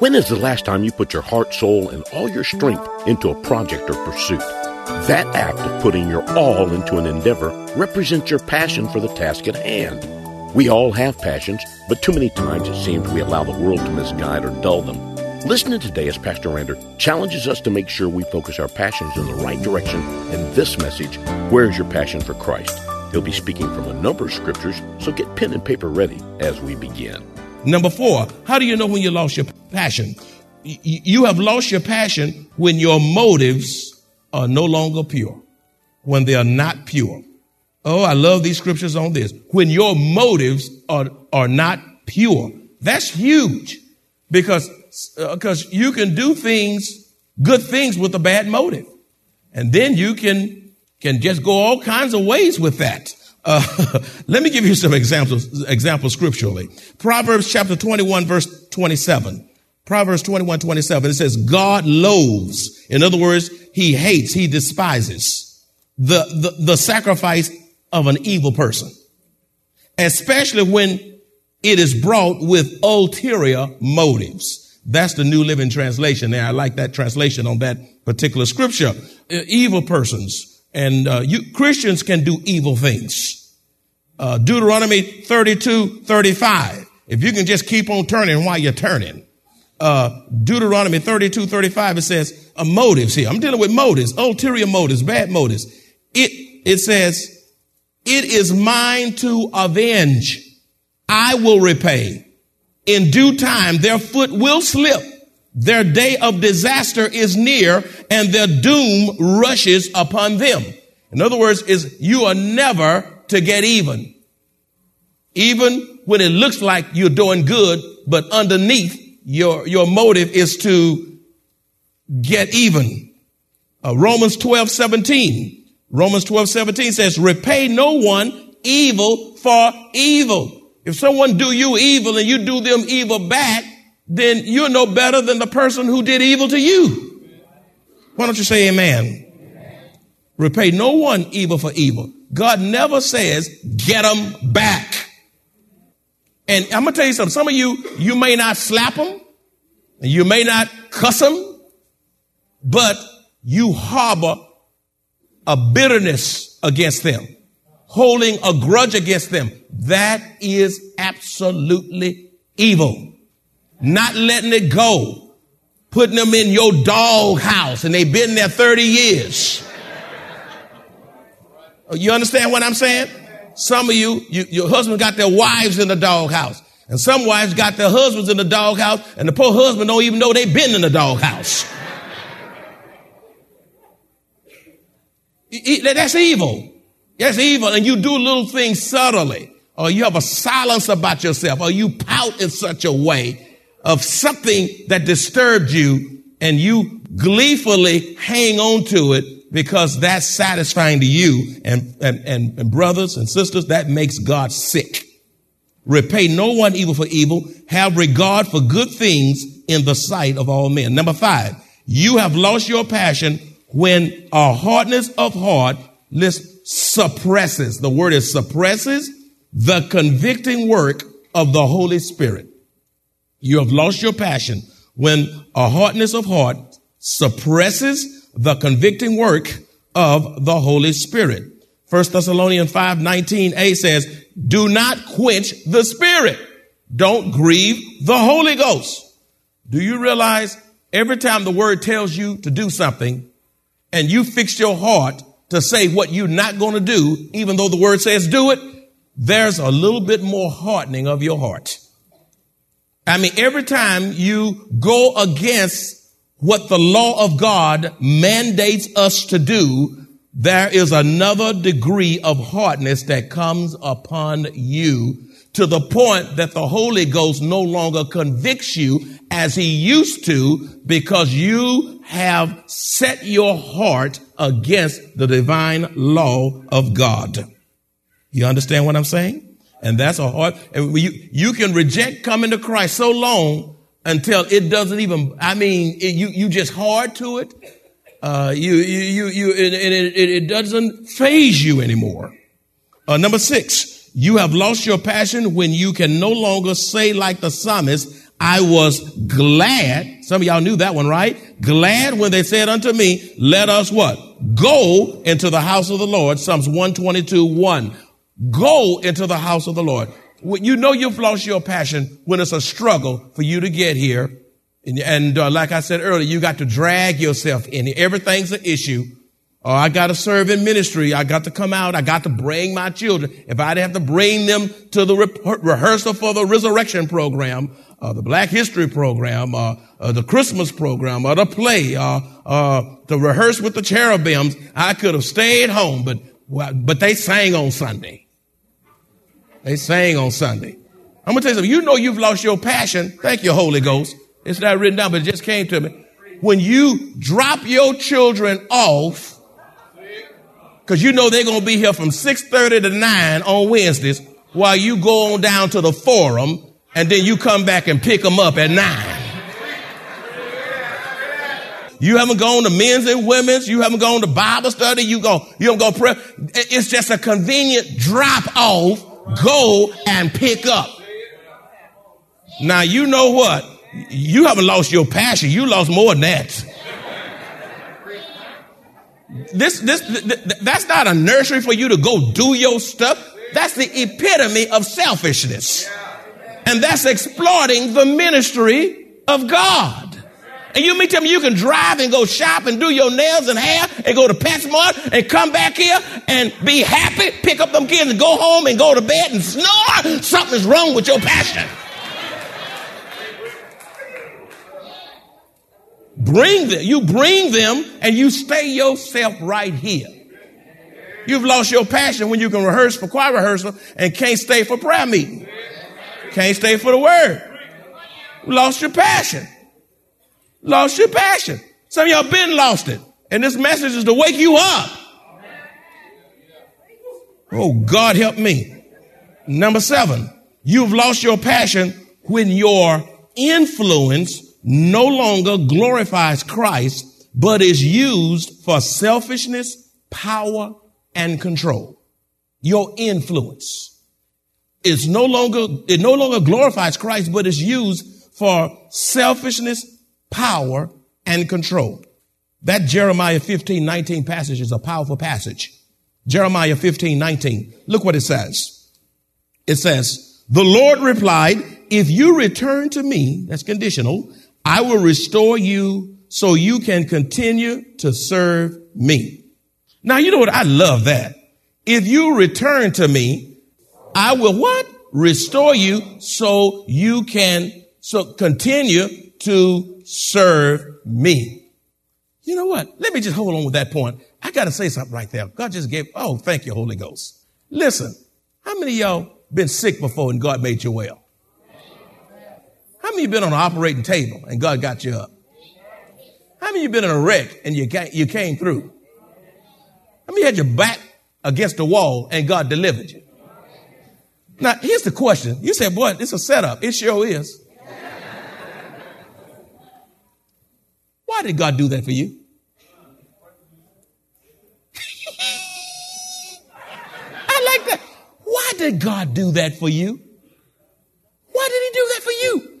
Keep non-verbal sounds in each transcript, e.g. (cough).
When is the last time you put your heart, soul, and all your strength into a project or pursuit? That act of putting your all into an endeavor represents your passion for the task at hand. We all have passions, but too many times it seems we allow the world to misguide or dull them. Listen today as Pastor Rander challenges us to make sure we focus our passions in the right direction in this message, Where is Your Passion for Christ? He'll be speaking from a number of scriptures, so get pen and paper ready as we begin. Number four, how do you know when you lost your passion? You have lost your passion when your motives are no longer pure, when they are not pure. Oh, I love these scriptures on this. When your motives are, are not pure. That's huge because, because uh, you can do things, good things with a bad motive. And then you can, can just go all kinds of ways with that. Uh, (laughs) let me give you some examples, examples scripturally. Proverbs chapter 21 verse 27. Proverbs 21, 27. It says, God loathes. In other words, he hates, he despises the, the, the sacrifice of an evil person, especially when it is brought with ulterior motives. That's the New Living Translation there. I like that translation on that particular scripture. Uh, evil persons and uh, you, Christians can do evil things uh, Deuteronomy 32, 35. If you can just keep on turning while you're turning. Uh, Deuteronomy 32, 35, it says uh, motives here. I'm dealing with motives, ulterior motives, bad motives. It, it says, it is mine to avenge. I will repay. In due time, their foot will slip. Their day of disaster is near and their doom rushes upon them. In other words, is you are never to get even. Even when it looks like you're doing good, but underneath your, your motive is to get even. Uh, Romans 12, 17. Romans 12, 17 says, repay no one evil for evil. If someone do you evil and you do them evil back, then you're no better than the person who did evil to you. Why don't you say amen? amen. Repay no one evil for evil. God never says, get them back. And I'm going to tell you something. Some of you, you may not slap them. You may not cuss them, but you harbor a bitterness against them, holding a grudge against them. That is absolutely evil. Not letting it go, putting them in your dog house and they've been there 30 years. You understand what I'm saying? Some of you, you, your husband got their wives in the doghouse. And some wives got their husbands in the doghouse, and the poor husband don't even know they've been in the doghouse. That's evil. That's evil. And you do little things subtly, or you have a silence about yourself, or you pout in such a way of something that disturbed you, and you gleefully hang on to it because that's satisfying to you. And, and, and, and brothers and sisters, that makes God sick. Repay no one evil for evil. Have regard for good things in the sight of all men. Number five, you have lost your passion when a hardness of heart list suppresses. The word is suppresses the convicting work of the Holy Spirit. You have lost your passion when a hardness of heart suppresses the convicting work of the Holy Spirit. 1 Thessalonians 5 19a says, Do not quench the Spirit. Don't grieve the Holy Ghost. Do you realize every time the word tells you to do something and you fix your heart to say what you're not going to do, even though the word says do it, there's a little bit more hardening of your heart. I mean, every time you go against what the law of God mandates us to do, there is another degree of hardness that comes upon you to the point that the Holy Ghost no longer convicts you as he used to because you have set your heart against the divine law of God. You understand what I'm saying? And that's a hard, and you, you can reject coming to Christ so long until it doesn't even, I mean, it, you, you just hard to it. Uh, you, you, you, you it, it, it, doesn't phase you anymore. Uh, number six, you have lost your passion when you can no longer say like the psalmist, I was glad. Some of y'all knew that one, right? Glad when they said unto me, let us what? Go into the house of the Lord. Psalms 122, 1. Go into the house of the Lord. You know you've lost your passion when it's a struggle for you to get here. And, and uh, like I said earlier, you got to drag yourself in. Everything's an issue. Oh, I got to serve in ministry. I got to come out. I got to bring my children. If I'd have to bring them to the re- rehearsal for the resurrection program, uh, the Black History program, uh, uh, the Christmas program, or the play, uh, uh, to rehearse with the cherubims, I could have stayed home, but but they sang on Sunday. They sang on Sunday. I'm gonna tell you something. You know you've lost your passion. Thank you, Holy Ghost. It's not written down, but it just came to me. When you drop your children off, because you know they're gonna be here from 6:30 to 9 on Wednesdays, while you go on down to the forum, and then you come back and pick them up at 9. You haven't gone to men's and women's. You haven't gone to Bible study. You go, you don't go pray. It's just a convenient drop off go and pick up. Now, you know what? You haven't lost your passion. You lost more than that. This, this, th- that's not a nursery for you to go do your stuff. That's the epitome of selfishness. And that's exploiting the ministry of God. And you mean tell me you can drive and go shop and do your nails and hair and go to PetSmart and come back here and be happy, pick up them kids and go home and go to bed and snore? Something's wrong with your passion. Bring them, you bring them and you stay yourself right here. You've lost your passion when you can rehearse for choir rehearsal and can't stay for prayer meeting. Can't stay for the word. lost your passion. Lost your passion. Some of y'all been lost it. And this message is to wake you up. Oh, God help me. Number seven, you've lost your passion when your influence no longer glorifies Christ, but is used for selfishness, power, and control. Your influence is no longer, it no longer glorifies Christ, but is used for selfishness, power, and control. That Jeremiah 15, 19 passage is a powerful passage. Jeremiah 15, 19. Look what it says. It says, the Lord replied, if you return to me, that's conditional, I will restore you so you can continue to serve me. Now, you know what? I love that. If you return to me, I will what? Restore you so you can so continue to serve me. You know what? Let me just hold on with that point. I got to say something right there. God just gave, oh, thank you, Holy Ghost. Listen, how many of y'all been sick before and God made you well? How many been on an operating table and God got you up? How many you been in a wreck and you came, you came through? How many had your back against the wall and God delivered you? Now, here's the question. You said, boy, it's a setup. It sure is. Why did God do that for you? (laughs) I like that. Why did God do that for you? Why did he do that for you?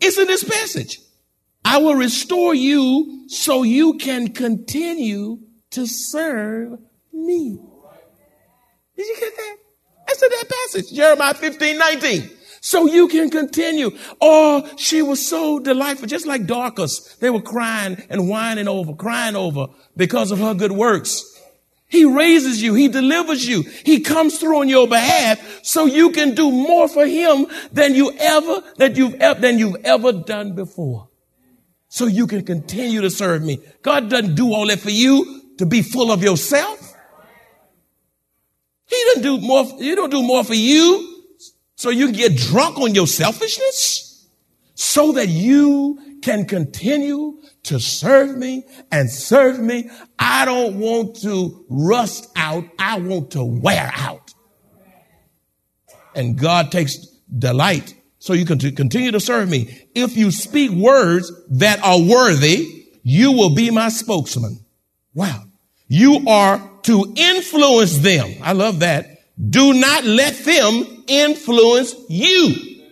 It's in this passage. I will restore you so you can continue to serve me. Did you get that? That's in that passage, Jeremiah 15, 19 so you can continue. Oh, she was so delightful, just like Dorcas. They were crying and whining over, crying over because of her good works. He raises you. He delivers you. He comes through on your behalf so you can do more for him than you ever, that you've ever, than you've ever done before. so you can continue to serve me. God doesn't do all that for you to be full of yourself. He doesn't do more, he don't do more for you so you get drunk on your selfishness so that you can continue to serve me and serve me. I don't want to rust out. I want to wear out. And God takes delight so you can continue to serve me. If you speak words that are worthy, you will be my spokesman. Wow. You are to influence them. I love that. Do not let them influence you.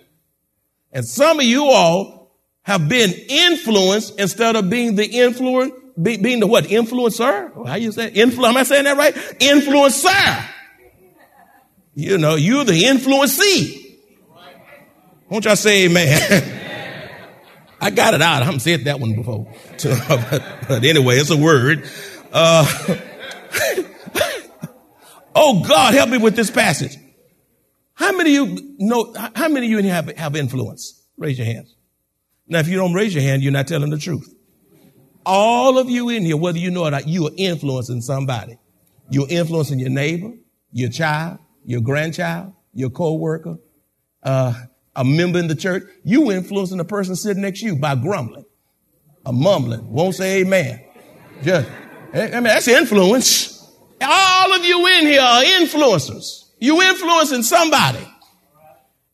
And some of you all have been influenced instead of being the influence, be, being the what? Influencer? How you say? Influ- am I saying that right? Influencer. You know, you're the influencee. Won't y'all say amen? (laughs) I got it out. I haven't said that one before. (laughs) but, anyway, it's a word. Uh, (laughs) oh God, help me with this passage. How many of you know, how many of you in here have, have influence? Raise your hands. Now, if you don't raise your hand, you're not telling the truth. All of you in here, whether you know it or not, you are influencing somebody. You're influencing your neighbor, your child, your grandchild, your co-worker, uh, a member in the church, you influencing the person sitting next to you by grumbling, a mumbling, won't say amen. Just, I mean, that's influence. All of you in here are influencers. You influencing somebody.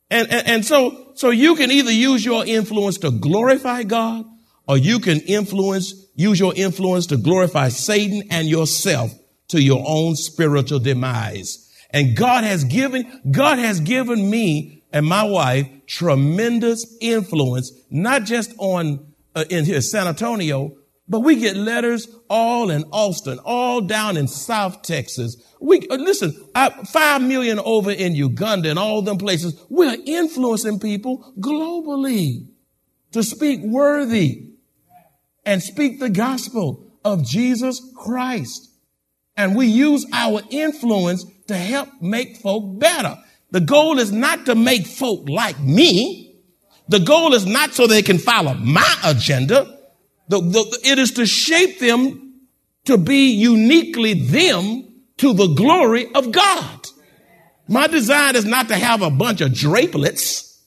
And, and, and so, so you can either use your influence to glorify God or you can influence, use your influence to glorify Satan and yourself to your own spiritual demise. And God has given, God has given me and my wife tremendous influence, not just on uh, in here San Antonio, but we get letters all in Austin, all down in South Texas. We uh, listen, I, five million over in Uganda and all them places. We're influencing people globally to speak worthy and speak the gospel of Jesus Christ. And we use our influence to help make folk better. The goal is not to make folk like me. The goal is not so they can follow my agenda. The, the, it is to shape them to be uniquely them to the glory of God. My design is not to have a bunch of drapelets.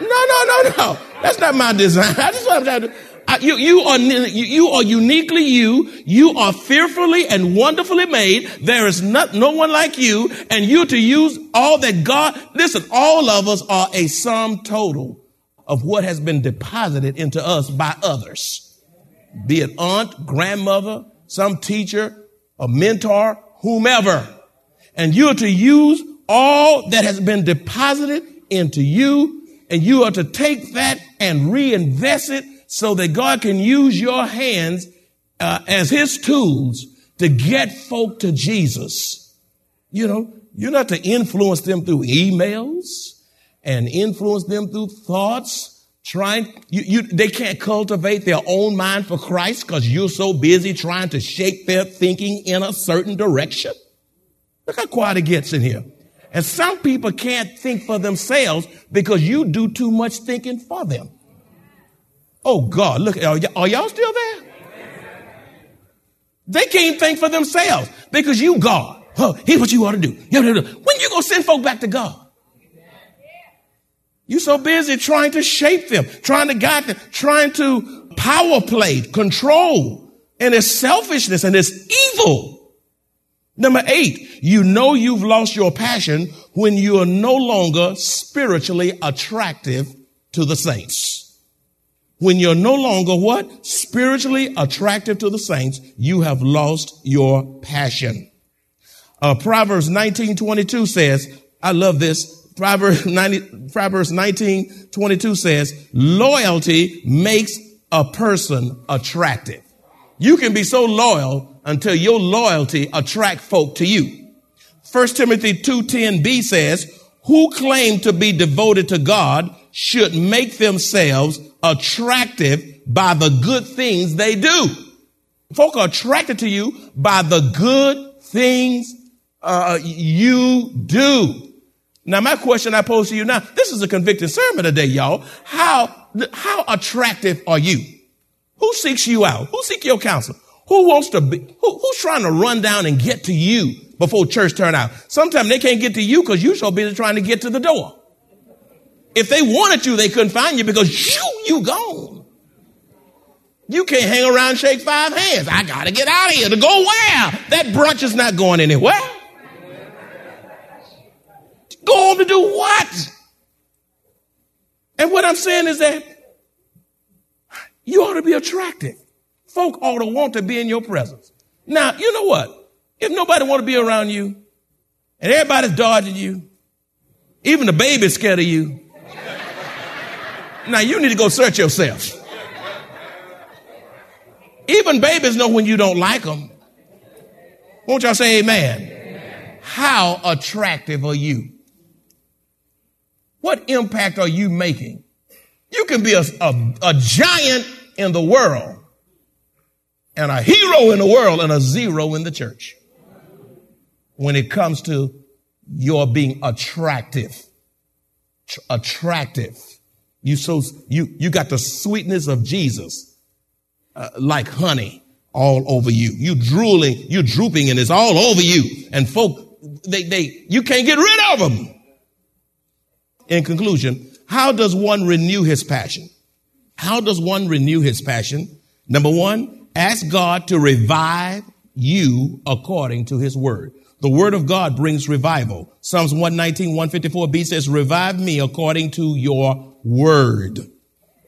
No, no, no, no. That's not my design. That's (laughs) what I just want to you, you are, you are uniquely you. You are fearfully and wonderfully made. There is not, no one like you. And you to use all that God, listen, all of us are a sum total of what has been deposited into us by others. Be it aunt, grandmother, some teacher, a mentor, whomever. And you are to use all that has been deposited into you and you are to take that and reinvest it so that God can use your hands uh, as his tools to get folk to Jesus. You know, you're not to influence them through emails and influence them through thoughts. Trying, you, you, they can't cultivate their own mind for Christ because you're so busy trying to shape their thinking in a certain direction. Look how quiet it gets in here. And some people can't think for themselves because you do too much thinking for them. Oh God, look, are, y- are y'all still there? They can't think for themselves because you God. Oh, here's what you ought to do. When you gonna send folk back to God? You so busy trying to shape them, trying to guide them, trying to power play, control, and it's selfishness and it's evil. Number eight, you know you've lost your passion when you are no longer spiritually attractive to the saints. When you're no longer what? Spiritually attractive to the saints, you have lost your passion. Uh, Proverbs 19, 22 says, I love this. Proverbs 90, Proverbs 19, 22 says, loyalty makes a person attractive. You can be so loyal until your loyalty attract folk to you. 1 Timothy 2.10b says, who claim to be devoted to God should make themselves attractive by the good things they do. Folk are attracted to you by the good things uh, you do. Now, my question I pose to you now, this is a convicted sermon today, y'all. How, how attractive are you? Who seeks you out? Who seeks your counsel? Who wants to be, who, who's trying to run down and get to you before church turn out? Sometimes they can't get to you because you so busy trying to get to the door. If they wanted you, they couldn't find you because you, you gone. You can't hang around shake five hands. I gotta get out of here to go where? That brunch is not going anywhere. To do what? And what I'm saying is that you ought to be attractive. Folk ought to want to be in your presence. Now, you know what? If nobody want to be around you, and everybody's dodging you, even the baby's scared of you, (laughs) now you need to go search yourself. Even babies know when you don't like them. Won't y'all say amen? amen? How attractive are you? What impact are you making? You can be a, a, a giant in the world and a hero in the world and a zero in the church when it comes to your being attractive. Attractive. You so, you, you got the sweetness of Jesus, uh, like honey all over you. You drooling, you drooping and it's all over you. And folk, they, they, you can't get rid of them. In conclusion, how does one renew his passion? How does one renew his passion? Number one, ask God to revive you according to his word. The word of God brings revival. Psalms 119, 154b says, revive me according to your word.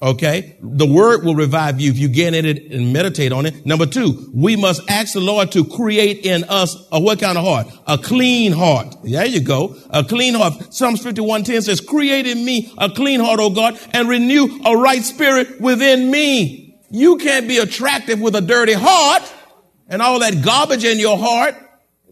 Okay. The word will revive you if you get in it and meditate on it. Number two, we must ask the Lord to create in us a what kind of heart? A clean heart. There you go. A clean heart. Psalms 51:10 says, create in me a clean heart, O God, and renew a right spirit within me. You can't be attractive with a dirty heart and all that garbage in your heart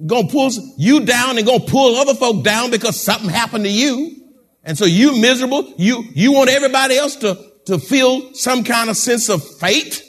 gonna pull you down and gonna pull other folk down because something happened to you. And so you miserable. You, you want everybody else to, to feel some kind of sense of fate.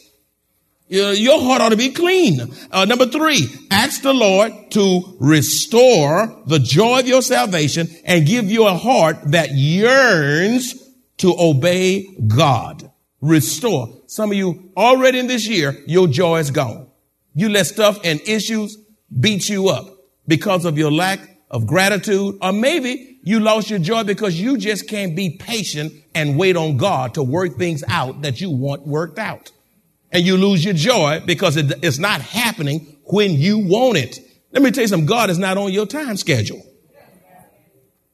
Your heart ought to be clean. Uh, number three, ask the Lord to restore the joy of your salvation and give you a heart that yearns to obey God. Restore. Some of you already in this year, your joy is gone. You let stuff and issues beat you up because of your lack of gratitude, or maybe you lost your joy because you just can't be patient and wait on God to work things out that you want worked out. And you lose your joy because it, it's not happening when you want it. Let me tell you something. God is not on your time schedule.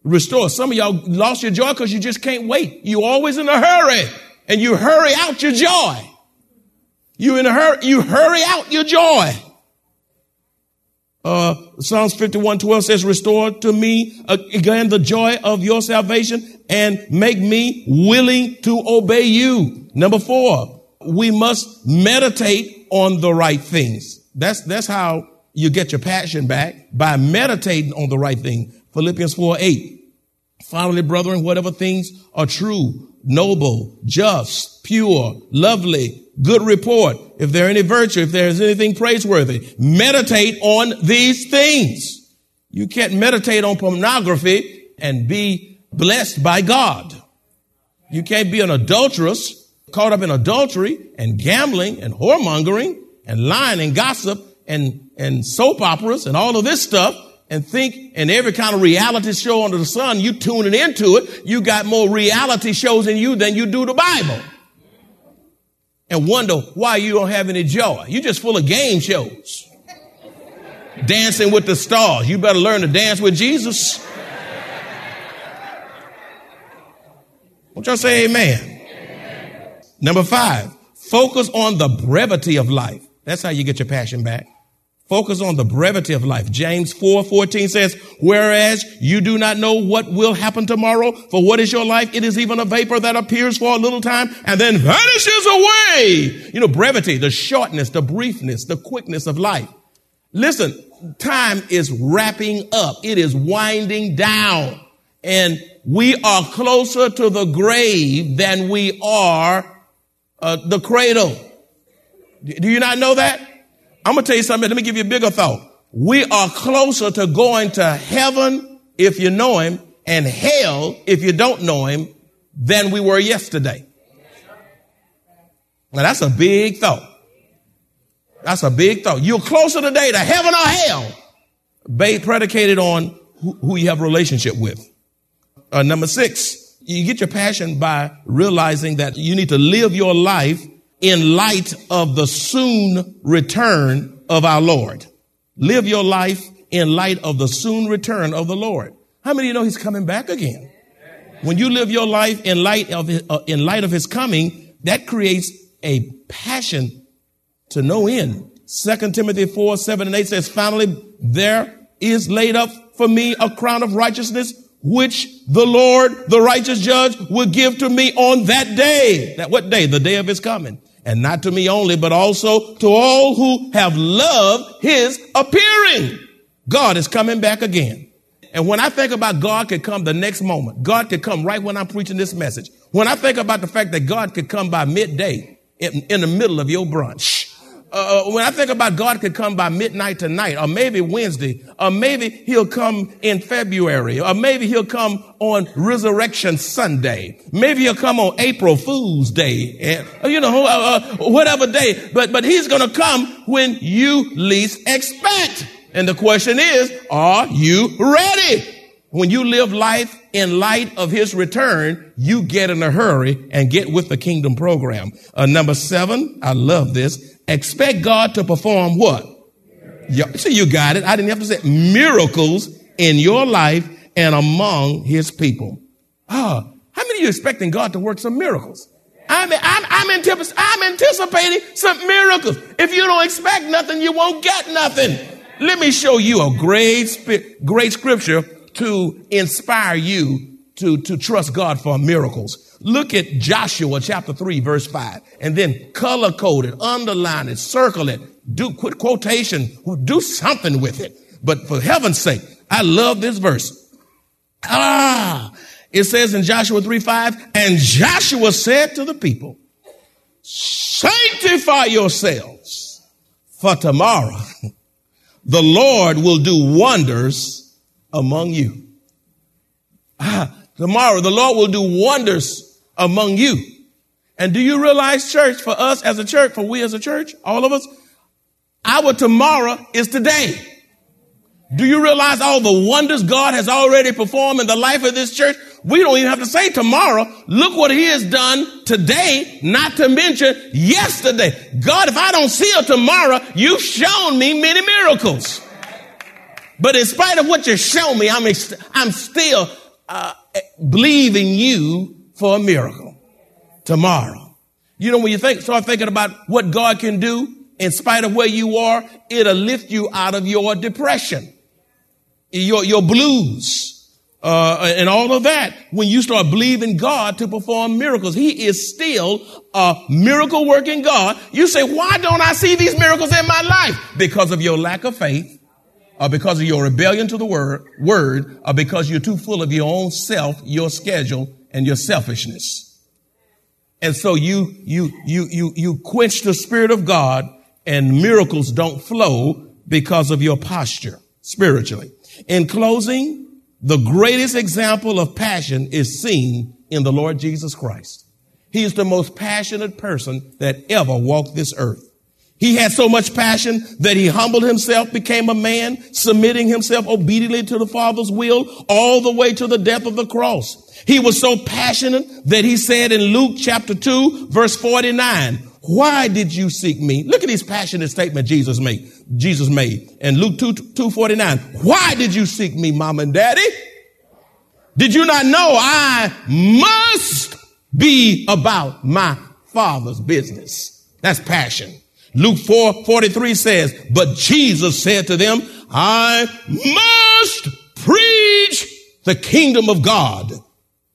Restore. Some of y'all lost your joy because you just can't wait. You always in a hurry and you hurry out your joy. You in a hurry, you hurry out your joy. Uh, Psalms 51, 12 says, restore to me uh, again the joy of your salvation and make me willing to obey you. Number four, we must meditate on the right things. That's, that's how you get your passion back by meditating on the right thing. Philippians 4, 8. Finally, brethren, whatever things are true, noble, just, pure, lovely, good report, if there any virtue, if there's anything praiseworthy, meditate on these things. You can't meditate on pornography and be blessed by God. You can't be an adulteress, caught up in adultery and gambling and whoremongering and lying and gossip and, and soap operas and all of this stuff and think in every kind of reality show under the sun, you tuning into it, you got more reality shows in you than you do the Bible and wonder why you don't have any joy. You're just full of game shows. Dancing with the stars. You better learn to dance with Jesus. Won't y'all say amen? amen? Number five, focus on the brevity of life. That's how you get your passion back. Focus on the brevity of life. James 4, 14 says, whereas you do not know what will happen tomorrow, for what is your life? It is even a vapor that appears for a little time and then vanishes away. You know, brevity, the shortness, the briefness, the quickness of life. Listen, time is wrapping up. It is winding down and we are closer to the grave than we are uh, the cradle. Do you not know that? I'm going to tell you something. Let me give you a bigger thought. We are closer to going to heaven if you know him and hell, if you don't know him, than we were yesterday. Now that's a big thought. That's a big thought. You're closer today to heaven or hell, predicated on who, you have relationship with. Uh, number six, you get your passion by realizing that you need to live your life in light of the soon return of our Lord. Live your life in light of the soon return of the Lord. How many of you know he's coming back again? When you live your life in light of his, uh, in light of his coming, that creates a passion to no end. Second Timothy 4, 7 and 8 says, finally, there is laid up for me a crown of righteousness, which the Lord, the righteous judge, will give to me on that day. That what day? The day of his coming. And not to me only, but also to all who have loved his appearing. God is coming back again. And when I think about God could come the next moment, God could come right when I'm preaching this message. When I think about the fact that God could come by midday in, in the middle of your brunch, uh, uh, when I think about God could come by midnight tonight, or maybe Wednesday, or maybe he'll come in February, or maybe he'll come on Resurrection Sunday. Maybe he'll come on April Fool's Day, uh, you know, uh, uh, whatever day. But, but he's going to come when you least expect. And the question is, are you ready? When you live life in light of his return, you get in a hurry and get with the kingdom program. Uh, number seven, I love this. Expect God to perform what? Yeah, so you got it. I didn't have to say miracles in your life and among his people. Ah, oh, how many of you expecting God to work some miracles? I'm, I'm, I'm, anticipating, I'm anticipating some miracles. If you don't expect nothing, you won't get nothing. Let me show you a great, great scripture to inspire you to, to trust God for miracles. Look at Joshua chapter 3, verse 5, and then color code it, underline it, circle it, do quit quotation, do something with it. But for heaven's sake, I love this verse. Ah, it says in Joshua 3, 5, and Joshua said to the people, sanctify yourselves for tomorrow. (laughs) The Lord will do wonders among you. Ah, tomorrow the Lord will do wonders among you. And do you realize, church, for us as a church, for we as a church, all of us, our tomorrow is today. Do you realize all the wonders God has already performed in the life of this church? We don't even have to say tomorrow. Look what he has done today, not to mention yesterday. God, if I don't see a tomorrow, you've shown me many miracles. But in spite of what you show me, I'm, I'm still uh, believing you for a miracle tomorrow. You know, when you think, start thinking about what God can do in spite of where you are, it'll lift you out of your depression, your, your blues, uh, and all of that. When you start believing God to perform miracles, He is still a miracle working God. You say, why don't I see these miracles in my life? Because of your lack of faith or because of your rebellion to the word, word, or because you're too full of your own self, your schedule, and your selfishness. And so you, you, you, you, you quench the spirit of God and miracles don't flow because of your posture spiritually. In closing, the greatest example of passion is seen in the Lord Jesus Christ. He is the most passionate person that ever walked this earth. He had so much passion that he humbled himself, became a man, submitting himself obediently to the Father's will all the way to the death of the cross. He was so passionate that he said in Luke chapter 2 verse 49, why did you seek me? Look at this passionate statement Jesus made. Jesus made in Luke 2, 249. Why did you seek me, mom and daddy? Did you not know I must be about my father's business? That's passion. Luke 4 43 says, But Jesus said to them, I must preach the kingdom of God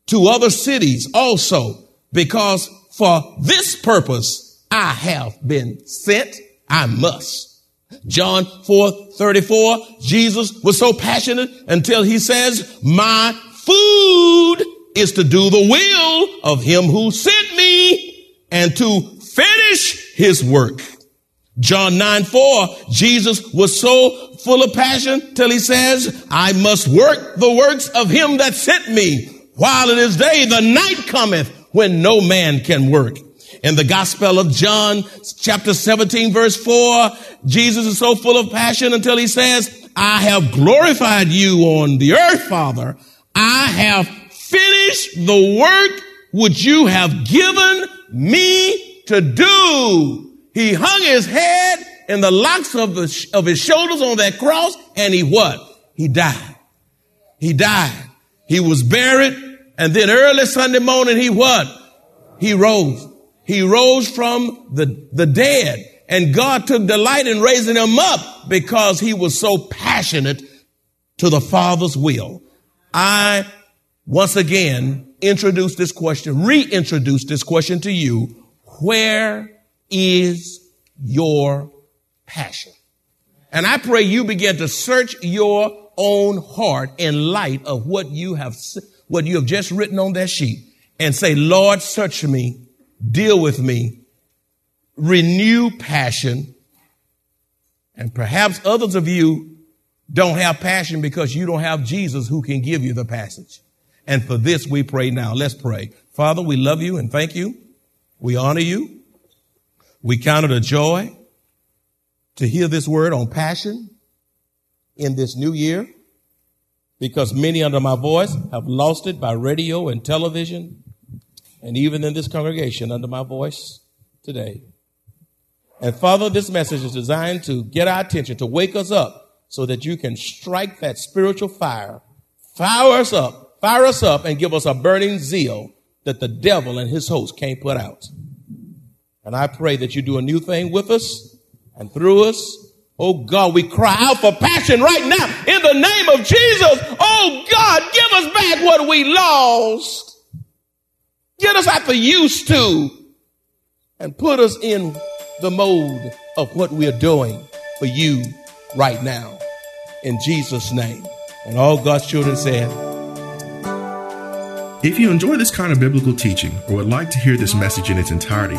to other cities also, because for this purpose I have been sent. I must. John 4 34, Jesus was so passionate until he says, My food is to do the will of him who sent me and to finish his work. John 9 4, Jesus was so full of passion till he says, I must work the works of him that sent me while it is day. The night cometh when no man can work. In the gospel of John, chapter 17, verse 4, Jesus is so full of passion until he says, I have glorified you on the earth, Father. I have finished the work which you have given me to do. He hung his head in the locks of, of his shoulders on that cross and he what? He died. He died. He was buried and then early Sunday morning he what? He rose. He rose from the, the dead and God took delight in raising him up because he was so passionate to the Father's will. I once again introduce this question, reintroduce this question to you. Where is your passion? And I pray you begin to search your own heart in light of what you have, what you have just written on that sheet and say, Lord, search me, deal with me, renew passion. And perhaps others of you don't have passion because you don't have Jesus who can give you the passage. And for this we pray now. Let's pray. Father, we love you and thank you. We honor you. We count it a joy to hear this word on passion in this new year because many under my voice have lost it by radio and television and even in this congregation under my voice today. And Father, this message is designed to get our attention, to wake us up so that you can strike that spiritual fire, fire us up, fire us up and give us a burning zeal that the devil and his host can't put out. And I pray that you do a new thing with us and through us. Oh God, we cry out for passion right now in the name of Jesus. Oh God, give us back what we lost. Get us out the used to and put us in the mode of what we are doing for you right now. In Jesus' name. And all God's children said, If you enjoy this kind of biblical teaching or would like to hear this message in its entirety,